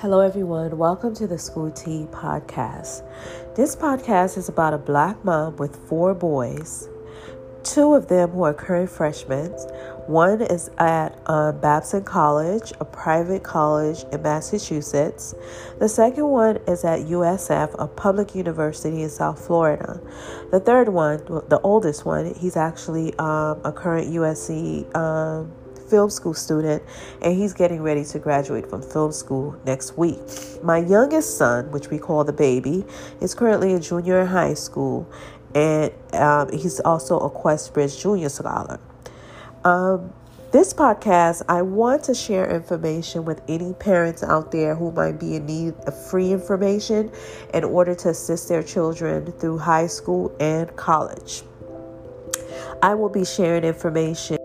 Hello, everyone. Welcome to the School Tea Podcast. This podcast is about a black mom with four boys, two of them who are current freshmen. One is at um, Babson College, a private college in Massachusetts. The second one is at USF, a public university in South Florida. The third one, the oldest one, he's actually um, a current USC. Um, film school student, and he's getting ready to graduate from film school next week. My youngest son, which we call the baby, is currently a junior in high school, and um, he's also a Questbridge Junior Scholar. Um, this podcast, I want to share information with any parents out there who might be in need of free information in order to assist their children through high school and college. I will be sharing information